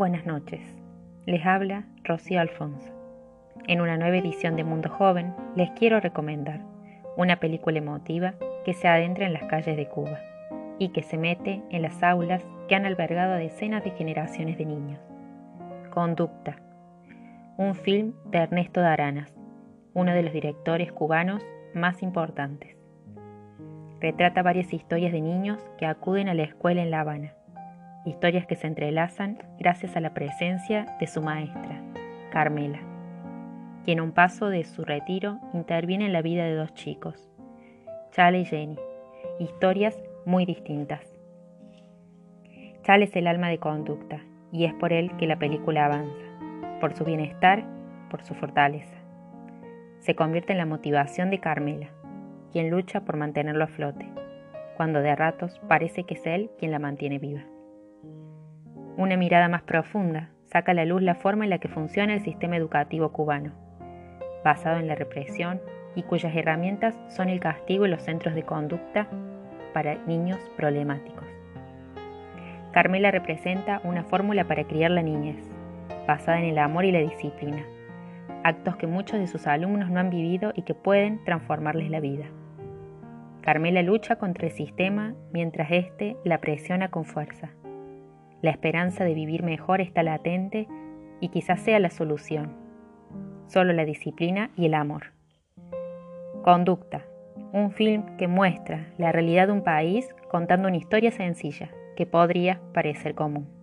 Buenas noches. Les habla Rocío Alfonso. En una nueva edición de Mundo Joven les quiero recomendar una película emotiva que se adentra en las calles de Cuba y que se mete en las aulas que han albergado a decenas de generaciones de niños. Conducta. Un film de Ernesto Daranas, uno de los directores cubanos más importantes. Retrata varias historias de niños que acuden a la escuela en La Habana historias que se entrelazan gracias a la presencia de su maestra, Carmela, quien a un paso de su retiro interviene en la vida de dos chicos, Chale y Jenny, historias muy distintas. Chale es el alma de conducta y es por él que la película avanza, por su bienestar, por su fortaleza. Se convierte en la motivación de Carmela, quien lucha por mantenerlo a flote, cuando de ratos parece que es él quien la mantiene viva. Una mirada más profunda saca a la luz la forma en la que funciona el sistema educativo cubano, basado en la represión y cuyas herramientas son el castigo y los centros de conducta para niños problemáticos. Carmela representa una fórmula para criar la niñez, basada en el amor y la disciplina, actos que muchos de sus alumnos no han vivido y que pueden transformarles la vida. Carmela lucha contra el sistema mientras éste la presiona con fuerza. La esperanza de vivir mejor está latente y quizás sea la solución. Solo la disciplina y el amor. Conducta. Un film que muestra la realidad de un país contando una historia sencilla que podría parecer común.